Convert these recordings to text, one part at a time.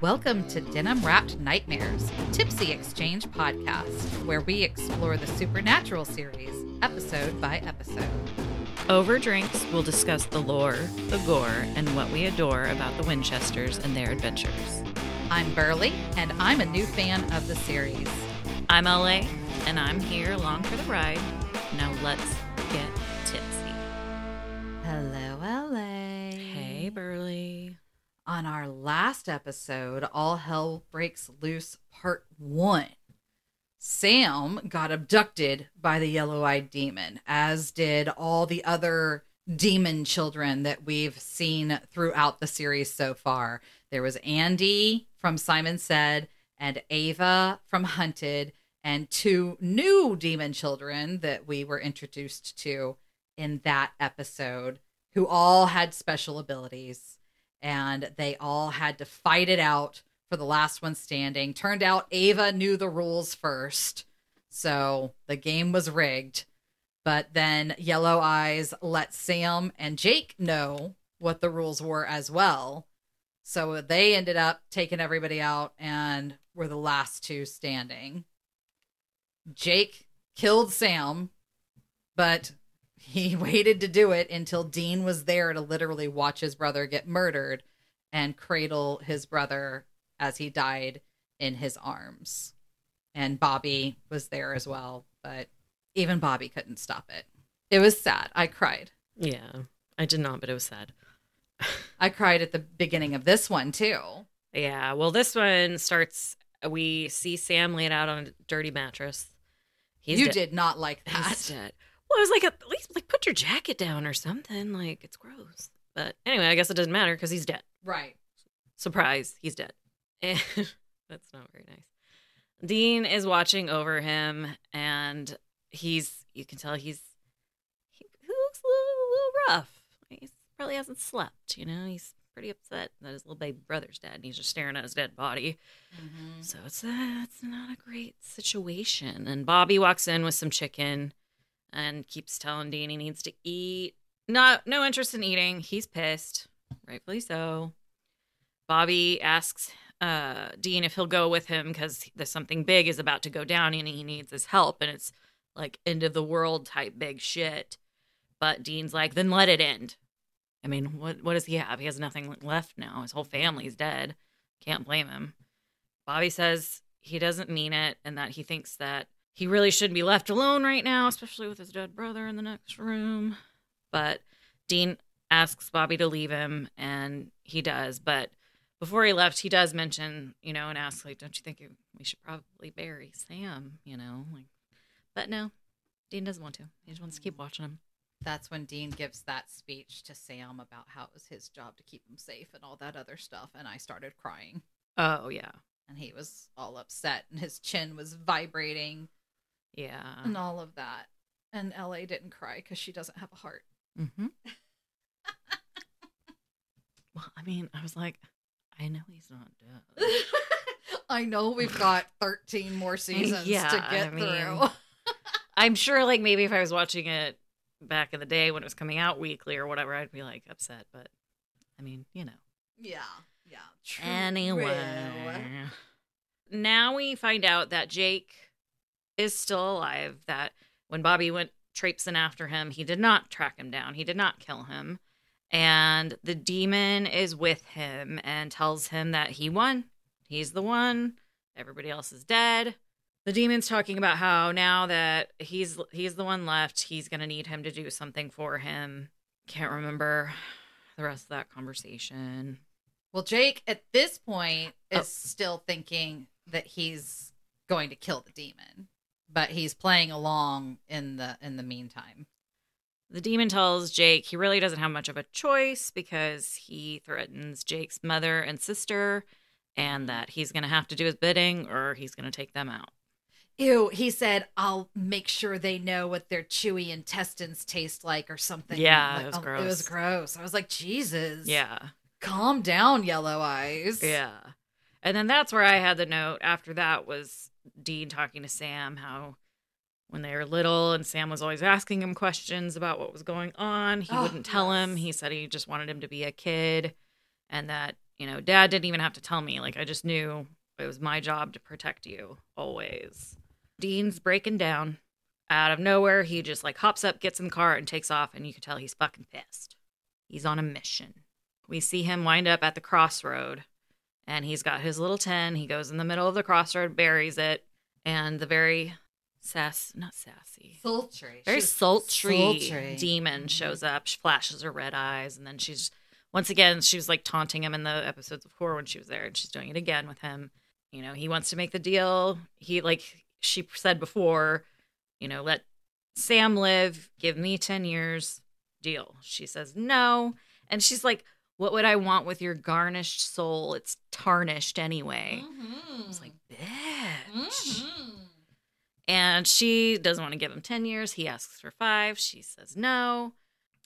Welcome to Denim Wrapped Nightmares, Tipsy Exchange podcast, where we explore the supernatural series episode by episode. Over drinks, we'll discuss the lore, the gore, and what we adore about the Winchesters and their adventures. I'm Berly, and I'm a new fan of the series. I'm LA, and I'm here along for the ride. Now let's On our last episode, All Hell Breaks Loose Part 1, Sam got abducted by the yellow eyed demon, as did all the other demon children that we've seen throughout the series so far. There was Andy from Simon Said and Ava from Hunted, and two new demon children that we were introduced to in that episode who all had special abilities and they all had to fight it out for the last one standing. Turned out Ava knew the rules first, so the game was rigged. But then Yellow Eyes let Sam and Jake know what the rules were as well. So they ended up taking everybody out and were the last two standing. Jake killed Sam, but he waited to do it until Dean was there to literally watch his brother get murdered and cradle his brother as he died in his arms. And Bobby was there as well, but even Bobby couldn't stop it. It was sad. I cried. Yeah, I did not, but it was sad. I cried at the beginning of this one too. Yeah, well, this one starts. We see Sam laid out on a dirty mattress. He's you did not like that. Well, I was like, at least like put your jacket down or something. Like it's gross. But anyway, I guess it doesn't matter because he's dead. Right. Surprise, he's dead. And that's not very nice. Dean is watching over him, and he's you can tell he's he, he looks a little, a little rough. He probably hasn't slept. You know, he's pretty upset that his little baby brother's dead, and he's just staring at his dead body. Mm-hmm. So it's a, it's not a great situation. And Bobby walks in with some chicken and keeps telling Dean he needs to eat. Not no interest in eating. He's pissed, rightfully so. Bobby asks uh, Dean if he'll go with him because there's something big is about to go down and he needs his help, and it's like end of the world type big shit. But Dean's like, then let it end. I mean, what what does he have? He has nothing left now. His whole family's dead. Can't blame him. Bobby says he doesn't mean it and that he thinks that he really shouldn't be left alone right now, especially with his dead brother in the next room. But Dean asks Bobby to leave him and he does. But before he left, he does mention, you know, and asks, like, don't you think we should probably bury Sam, you know? Like, but no, Dean doesn't want to. He just wants to keep mm. watching him. That's when Dean gives that speech to Sam about how it was his job to keep him safe and all that other stuff. And I started crying. Oh, yeah. And he was all upset and his chin was vibrating Yeah. and all of that. And LA didn't cry because she doesn't have a heart. Mm-hmm. well, I mean, I was like, I know he's not dead. I know we've got 13 more seasons Yeah, to get I mean, through. I'm sure, like, maybe if I was watching it back in the day when it was coming out weekly or whatever, I'd be like upset. But I mean, you know. yeah. Yeah. True. Anyway, now we find out that Jake is still alive. That when Bobby went traipsing after him, he did not track him down, he did not kill him. And the demon is with him and tells him that he won. He's the one. Everybody else is dead. The demon's talking about how now that he's he's the one left, he's gonna need him to do something for him. Can't remember the rest of that conversation. Well, Jake at this point is Oh. still thinking that he's going to kill the demon, but he's playing along in the in the meantime. The demon tells Jake he really doesn't have much of a choice because he threatens Jake's mother and sister and that he's going to have to do his bidding or he's going to take them out. Ew, he said, I'll make sure they know what their chewy intestines taste like or something. Yeah, Like, it was oh, It was gross. gross. I was like, Jesus. Yeah. Calm down, yellow eyes. Yeah. And then that's where I had the note after that was Dean talking to Sam how when they were little and Sam was always asking him questions about what was going on, he Oh, wouldn't tell him. He said he just wanted him to be a kid and that you know, dad didn't even have to tell me. Like, I just knew it was my job to protect you always. Dean's breaking down. Out of nowhere, he just like hops up, gets in the car, and takes off. And you can tell he's fucking pissed. He's on a mission. We see him wind up at the crossroad and he's got his little tin. He goes in the middle of the crossroad, buries it, and the very sass, not sassy, Sultry. very sultry, sultry. demon mm-hmm. shows up. She flashes her red eyes, and then she's once again she was like taunting him in the episodes of horror when she was there, and she's doing it again with him. You know, he wants to make the deal. He like she said before, you know, let Sam live, give me ten years, deal. She says no, and she's like, "What would I want with your garnished soul? It's tarnished anyway." Mhm. I was like, "Bitch." Mhm. And she doesn't want to give him 10 years. He asks for five. She says no.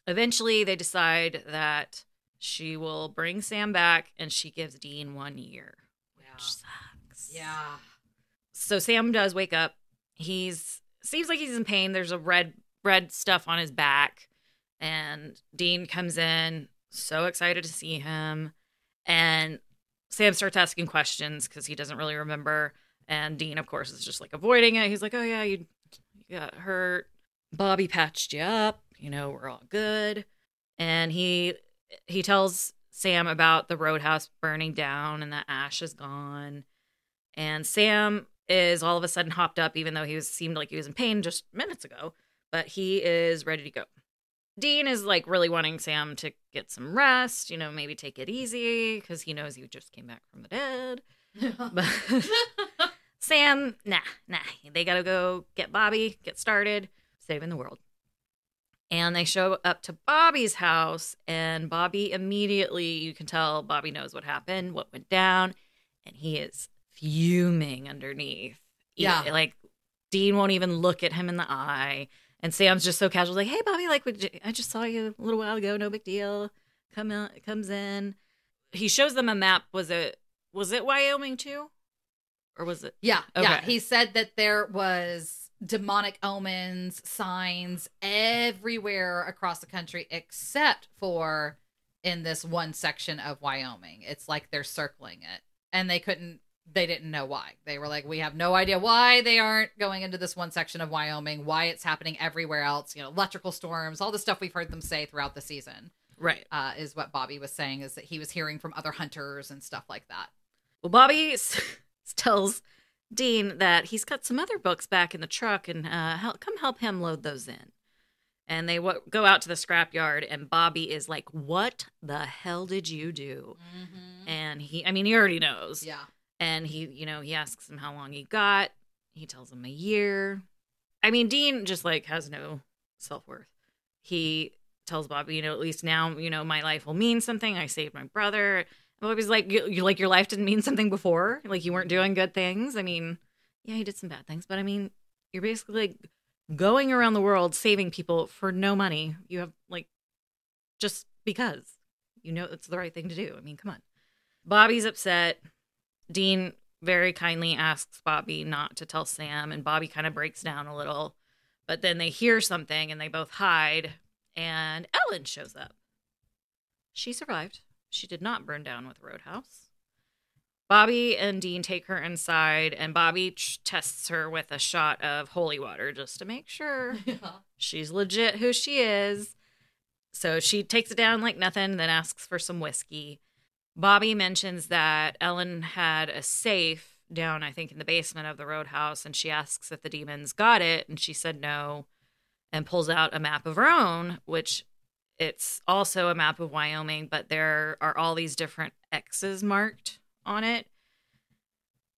Eventually, they decide that she will bring Sam back and she gives Dean one year, which Yeah. sucks. Yeah. So Sam does wake up. He's seems like he's in pain. There's a red red stuff on his back. And Dean comes in, so excited to see him. And Sam starts asking questions because he doesn't really remember. And Dean, of course, is just like avoiding it. He's like, Oh yeah, you, you got hurt. Bobby patched you up. You know, we're all good. And he he tells Sam about the roadhouse burning down and that Ash is gone. And Sam is all of a sudden hopped up, even though he was seemed like he was in pain just minutes ago. But he is ready to go. Dean is like really wanting Sam to get some rest, you know, maybe take it easy because he knows he just came back from the dead. But Sam, nah, nah. They got to go get Bobby, get started, saving the world. And they show up to Bobby's house, and Bobby immediately, you can tell Bobby knows what happened, what went down, and he is fuming underneath. Yeah. like Dean won't even look at him in the eye. And Sam's just so casual, like, "Hey, Bobby, like, you- I just saw you a little while ago. No big deal. Come in, comes in. He shows them a map. Was it was it Wyoming too, or was it? Yeah, yeah. He said that there was demonic omens, signs everywhere across the country except for in this one section of Wyoming. It's like they're circling it. And they couldn't they didn't know why. They were like, we have no idea why they aren't going into this one section of Wyoming, why it's happening everywhere else, you know, electrical storms, all the stuff we've heard them say throughout the season. Right. Uh, is what Bobby was saying is that he was hearing from other hunters and stuff like that. Well, Bobby tells Dean that he's got some other books back in the truck, and uh, help, come help him load those in. And they w- go out to the scrapyard, and Bobby is like, "What the hell did you do?" And he, I mean, he already knows. Yeah. And he, you know, he asks him how long he got. He tells him a year. I mean, Dean just like has no self worth. He tells Bobby, you know, at least now, you know, my life will mean something. I saved my brother. And Bobby's like, you, you like your life didn't mean something before. Like you weren't doing good things. I mean, yeah, he did some bad things, but I mean, you're basically like going around the world saving people for no money. You have like just because you know it's the right thing to do. I mean, come on. Bobby's upset. Dean very kindly asks Bobby not to tell Sam, and Bobby kind of breaks down a little. But then they hear something and they both hide, and Ellen shows up. She survived. She did not burn down with Roadhouse. Bobby and Dean take her inside, and Bobby t- tests her with a shot of holy water just to make sure she's legit who she is. So she takes it down like nothing, then asks for some whiskey. Bobby mentions that Ellen had a safe down, I think, in the basement of the roadhouse, and she asks if the demons got it, and she said no, and pulls out a map of her own, which it's also a map of Wyoming, but there are all these different X's marked on it.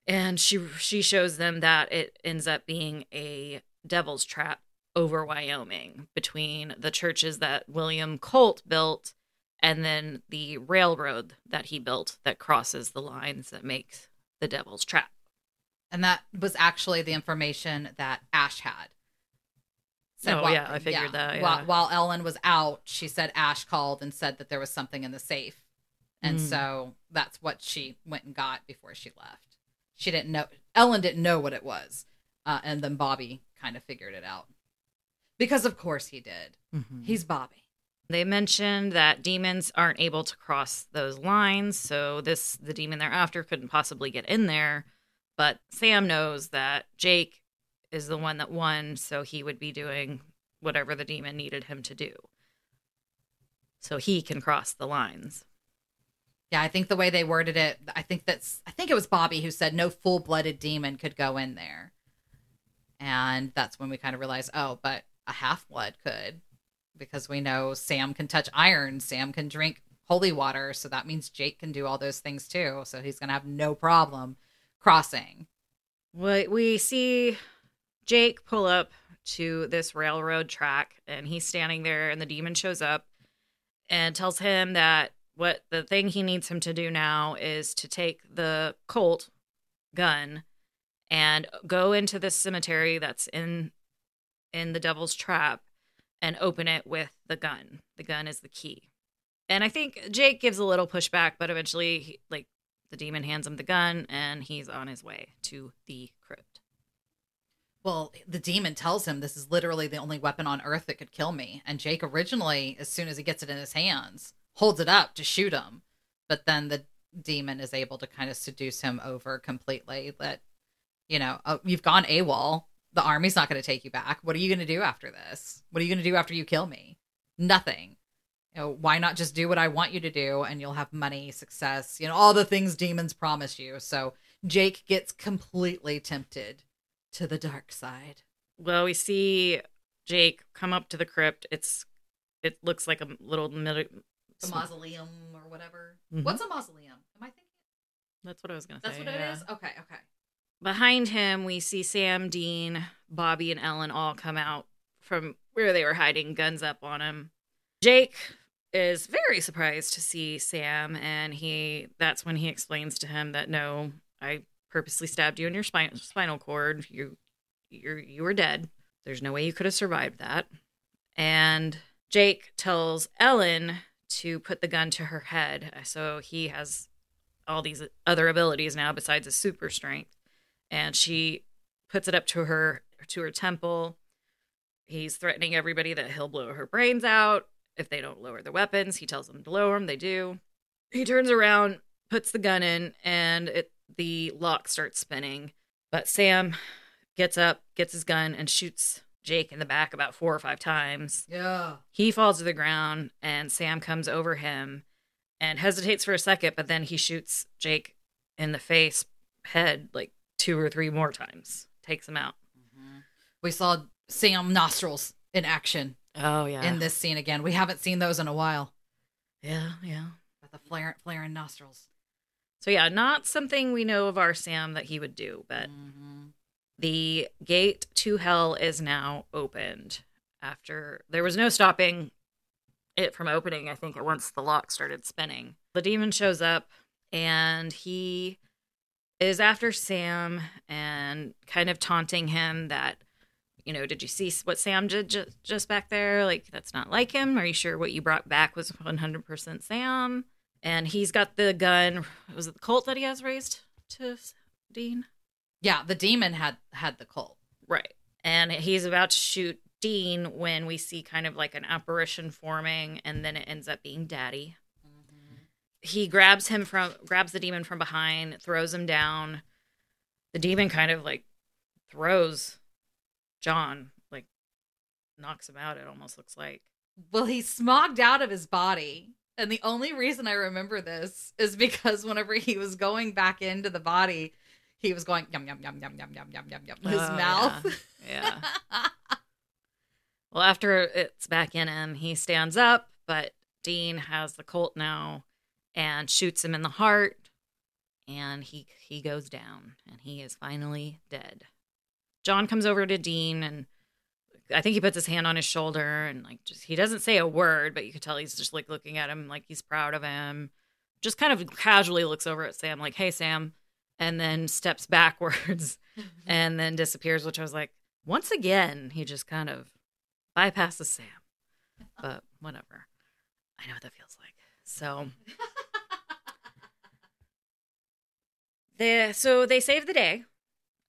And she she shows them that it ends up being a devil's trap over Wyoming between the churches that William Colt built and then the railroad that he built that crosses the lines that makes the devil's trap. And that was actually the information that Ash had. Oh, yeah, I figured that, While, while Ellen was out, she said Ash called and said that there was something in the safe. And Mm. so that's what she went and got before she left. She didn't know, Ellen didn't know what it was. Uh, and then Bobby kind of figured it out. Because of course he did. Mm-hmm. He's Bobby. They mentioned that demons aren't able to cross those lines, so this the demon they're after couldn't possibly get in there. But Sam knows that Jake is the one that won, so he would be doing whatever the demon needed him to do. So he can cross the lines. Yeah, I think the way they worded it, I think that's I think it was Bobby who said no full-blooded demon could go in there. And that's when we kind of realized, oh, but a half-blood could because we know Sam can touch iron, Sam can drink holy water, so that means Jake can do all those things too. So he's going to have no problem crossing. We, we see Jake pull up to this railroad track and he's standing there and the demon shows up and tells him that what the thing he needs him to do now is to take the Colt gun and go into this cemetery that's in in the devil's trap and open it with the gun. The gun is the key. And I think Jake gives a little pushback, but eventually, like, the demon hands him the gun and he's on his way to the crypt. Well, the demon tells him this is literally the only weapon on earth that could kill me. And Jake originally, as soon as he gets it in his hands, holds it up to shoot him. But then the demon is able to kind of seduce him over completely that, you know, oh, you've gone AWOL. The army's not going to take you back. What are you going to do after this? What are you going to do after you kill me? Nothing. You know, why not just do what I want you to do and you'll have money, success, you know, all the things demons promise you. So Jake gets completely tempted to the dark side. Well, we see Jake come up to the crypt. It's it looks like a little The mausoleum or whatever. Mhm. What's a mausoleum? Am I thinking? That's what I was gonna say. That's what yeah. it is? Okay, okay. Behind him, we see Sam, Dean, Bobby, and Ellen all come out from where they were hiding, guns up on him. Jake is very surprised to see Sam, and he that's when he explains to him that no, I purposely stabbed you in your spine, spinal cord. You you're you were dead. There's no way you could have survived that. And Jake tells Ellen to put the gun to her head. So he has all these other abilities now besides his super strength. And she puts it up to her to her temple. He's threatening everybody that he'll blow her brains out if they don't lower their weapons. He tells them to lower them, they do. He turns around, puts the gun in, and it the lock starts spinning. But Sam gets up, gets his gun, and shoots Jake in the back about four or five times. Yeah. He falls to the ground, and Sam comes over him and hesitates for a second, but then he shoots Jake in the face, head, like two or three more times. Takes him out. We saw Sam nostrils in action Oh, yeah. in this scene again. We haven't seen those in a while. yeah, yeah. With the flare, flaring nostrils. So, yeah, not something we know of our Sam that he would do, but Mhm. the gate to hell is now opened after there was no stopping it from opening i think once the lock started spinning the demon shows up and he is after sam and kind of taunting him that you know did you see what sam did ju- just back there like that's not like him are you sure what you brought back was 100% sam and he's got the gun was it the colt that he has raised to dean Yeah, the demon had had the Colt. Right. And he's about to shoot Dean when we see kind of like an apparition forming and then it ends up being Daddy. He grabs him from grabs the demon from behind, throws him down. The demon kind of like throws John, like knocks him out, it almost looks like. Well, he smogged out of his body. And the only reason I remember this is because whenever he was going back into the body, he was going yum yum yum yum yum yum yum yum yum. His Oh, mouth. Yeah. Well, after it's back in him, he stands up, but Dean has the Colt now and shoots him in the heart, and he he goes down, and he is finally dead. John comes over to Dean, and I think he puts his hand on his shoulder, and like just he doesn't say a word, but you could tell he's just like looking at him, like he's proud of him. Just kind of casually looks over at Sam, like, "Hey, Sam," and then steps backwards and then disappears, which I was like, once again, he just kind of bypasses Sam. But whatever. I know what that feels like. So they so they save the day.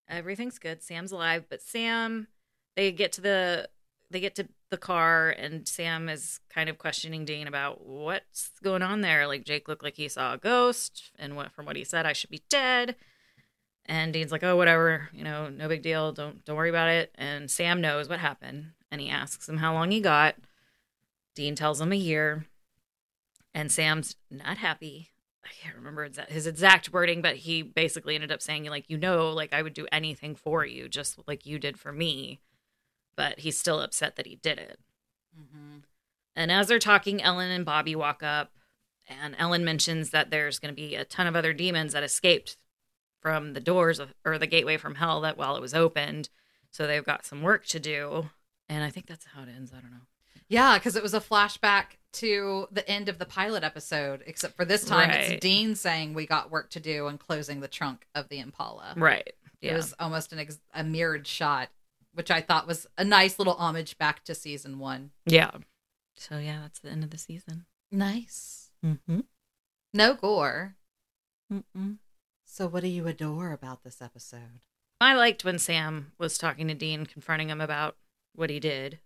Everything's good. Sam's alive, but Sam they get to the they get to the car, and Sam is kind of questioning Dean about what's going on there. Like Jake looked like he saw a ghost, and what from what he said, I should be dead. And Dean's like, "Oh, whatever, you know, no big deal. Don't don't worry about it." And Sam knows what happened, and he asks him how long he got. Dean tells him a year, and Sam's not happy. I can't remember his exact wording, but he basically ended up saying, "Like you know, like I would do anything for you, just like you did for me." But he's still upset that he did it. Mm-hmm. And as they're talking, Ellen and Bobby walk up, and Ellen mentions that there's going to be a ton of other demons that escaped from the doors of, or the gateway from hell that while it was opened. So they've got some work to do. And I think that's how it ends. I don't know. Yeah, because it was a flashback to the end of the pilot episode, except for this time Right. it's Dean saying we got work to do and closing the trunk of the Impala. Right. It was almost an ex- a mirrored shot, which I thought was a nice little homage back to season one. yeah. So yeah, that's the end of the season. Nice. Mm-hmm. No gore. Mm-mm. So, what do you adore about this episode? I liked when Sam was talking to Dean, confronting him about what he did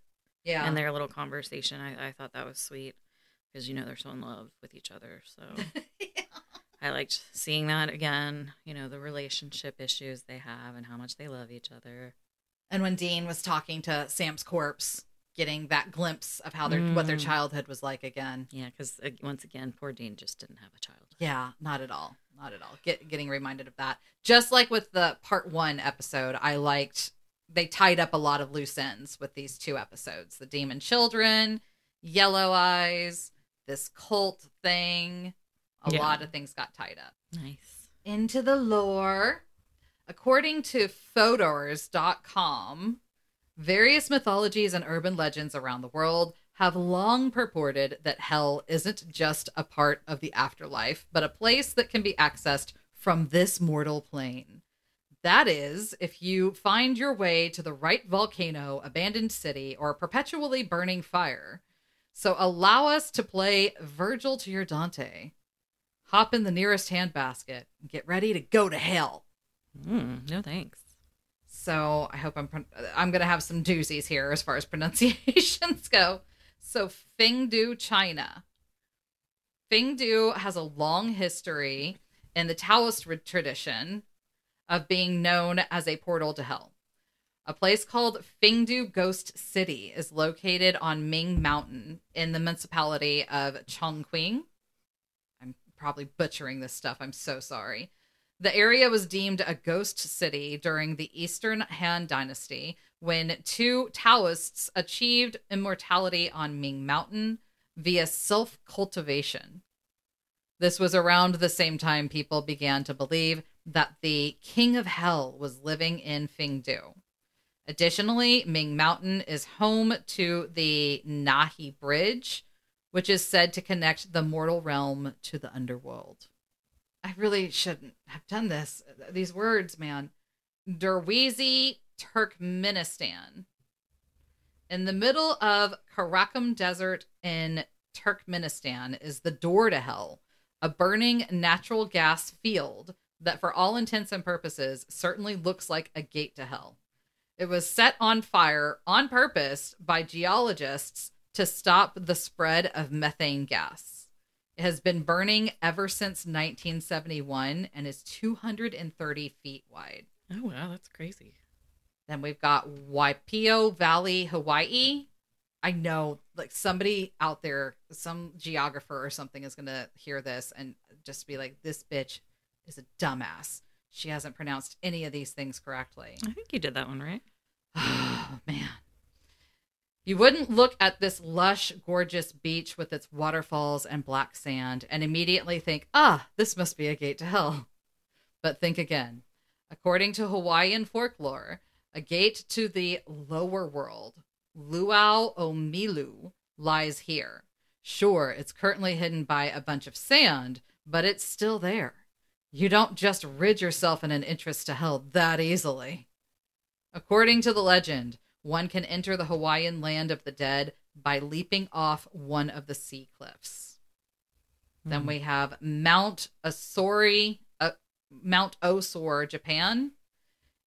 Yeah. and their little conversation. I, I thought that was sweet because you know they're so in love with each other. So I liked seeing that again. You know the relationship issues they have and how much they love each other. and when Dean was talking to Sam's corpse, getting that glimpse of how their what their Mm. childhood was like again. Yeah, because uh, once again, poor Dean just didn't have a child. Yeah, not at all. Not at all. Get getting reminded of that. Just like with the part one episode, I liked they tied up a lot of loose ends with these two episodes. The demon children, yellow eyes, this cult thing. A Yeah. lot of things got tied up. Nice. Into the lore. According to Fodors.com, various mythologies and urban legends around the world have long purported that hell isn't just a part of the afterlife, but a place that can be accessed from this mortal plane. That is, if you find your way to the right volcano, abandoned city, or perpetually burning fire. So allow us to play Virgil to your Dante. Hop in the nearest handbasket and get ready to go to hell. Mm, no thanks. So I hope I'm pron- I'm gonna have some doozies here as far as pronunciations go. So Fengdu, China. Fengdu has a long history in the Taoist tradition of being known as a portal to hell. A place called Fengdu Ghost City is located on Ming Mountain in the municipality of Chongqing. I'm probably butchering this stuff. I'm so sorry. The area was deemed a ghost city during the Eastern Han Dynasty when two Taoists achieved immortality on Ming Mountain via self cultivation. This was around the same time people began to believe that the king of hell was living in Fengdu. Additionally, Ming Mountain is home to the Nahi Bridge, which is said to connect the mortal realm to the underworld. I really shouldn't have done this. These words, man. Derwizi, Turkmenistan. In the middle of Karakum Desert in Turkmenistan is the door to hell, a burning natural gas field that, for all intents and purposes, certainly looks like a gate to hell. It was set on fire on purpose by geologists to stop the spread of methane gas. It has been burning ever since 1971 and is 230 feet wide. Oh wow, that's crazy. Then we've got Waipio Valley, Hawaii. I know, like somebody out there, some geographer or something is going to hear this and just be like, this bitch is a dumbass. She hasn't pronounced any of these things correctly. I think you did that one right. Oh, man. You wouldn't look at this lush, gorgeous beach with its waterfalls and black sand and immediately think, ah, this must be a gate to hell. But think again. According to Hawaiian folklore, a gate to the lower world, Luau o Milu, lies here. Sure, it's currently hidden by a bunch of sand, but it's still there. You don't just rid yourself in an interest to hell that easily. According to the legend, one can enter the Hawaiian land of the dead by leaping off one of the sea cliffs. Then Hmm. we have Mount Osori, uh, Mount Osor, Japan.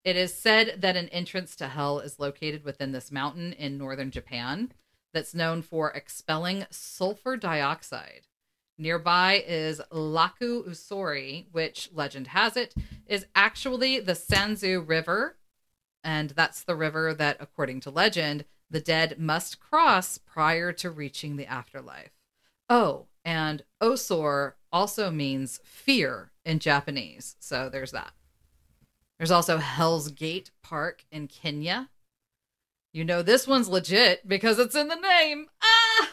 It is said that an entrance to hell is located within this mountain in northern Japan. that's known for expelling sulfur dioxide. Nearby is Laku Usori, which legend has it is actually the Sanzu River. And that's the river that, according to legend, the dead must cross prior to reaching the afterlife. Oh, and Osor also means fear in Japanese. So there's that. There's also Hell's Gate Park in Kenya. You know this one's legit because it's in the name. Ah!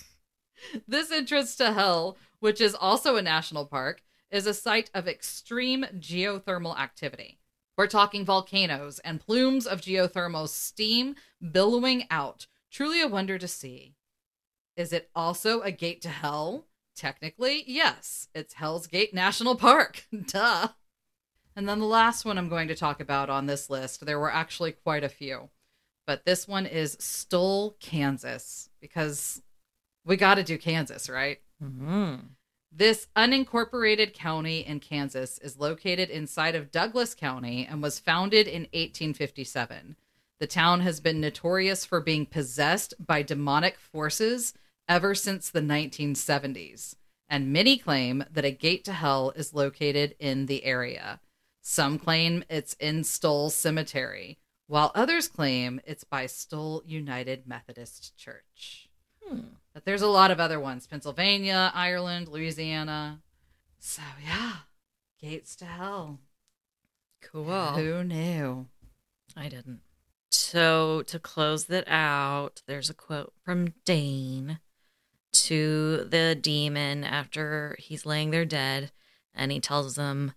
this entrance to hell, which is also a national park, is a site of extreme geothermal activity. We're talking volcanoes and plumes of geothermal steam billowing out. Truly a wonder to see. Is it also a gate to hell? Technically, yes. It's Hell's Gate National Park. Duh. And then the last one I'm going to talk about on this list, there were actually quite a few. But this one is Stull, Kansas, because we got to do Kansas, right? Mm-hmm. This unincorporated county in Kansas is located inside of Douglas County and was founded in 1857. The town has been notorious for being possessed by demonic forces ever since the 1970s, and many claim that a gate to hell is located in the area. Some claim it's in Stull Cemetery, while others claim it's by Stull United Methodist Church. Hmm. But there's a lot of other ones Pennsylvania, Ireland, Louisiana. So, yeah, gates to hell. Cool. Who knew? I didn't. So to close that out, there's a quote from Dean to the demon after he's laying there dead, and he tells him,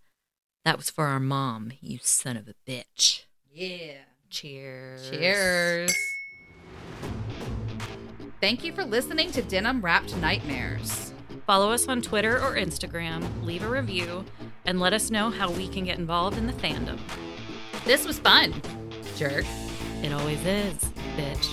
That was for our mom, you son of a bitch. Yeah. Cheers. Cheers. Thank you for listening to Denim Wrapped Nightmares. Follow us on Twitter or Instagram, leave a review, and let us know how we can get involved in the fandom. This was fun. Jerk. It always is, bitch.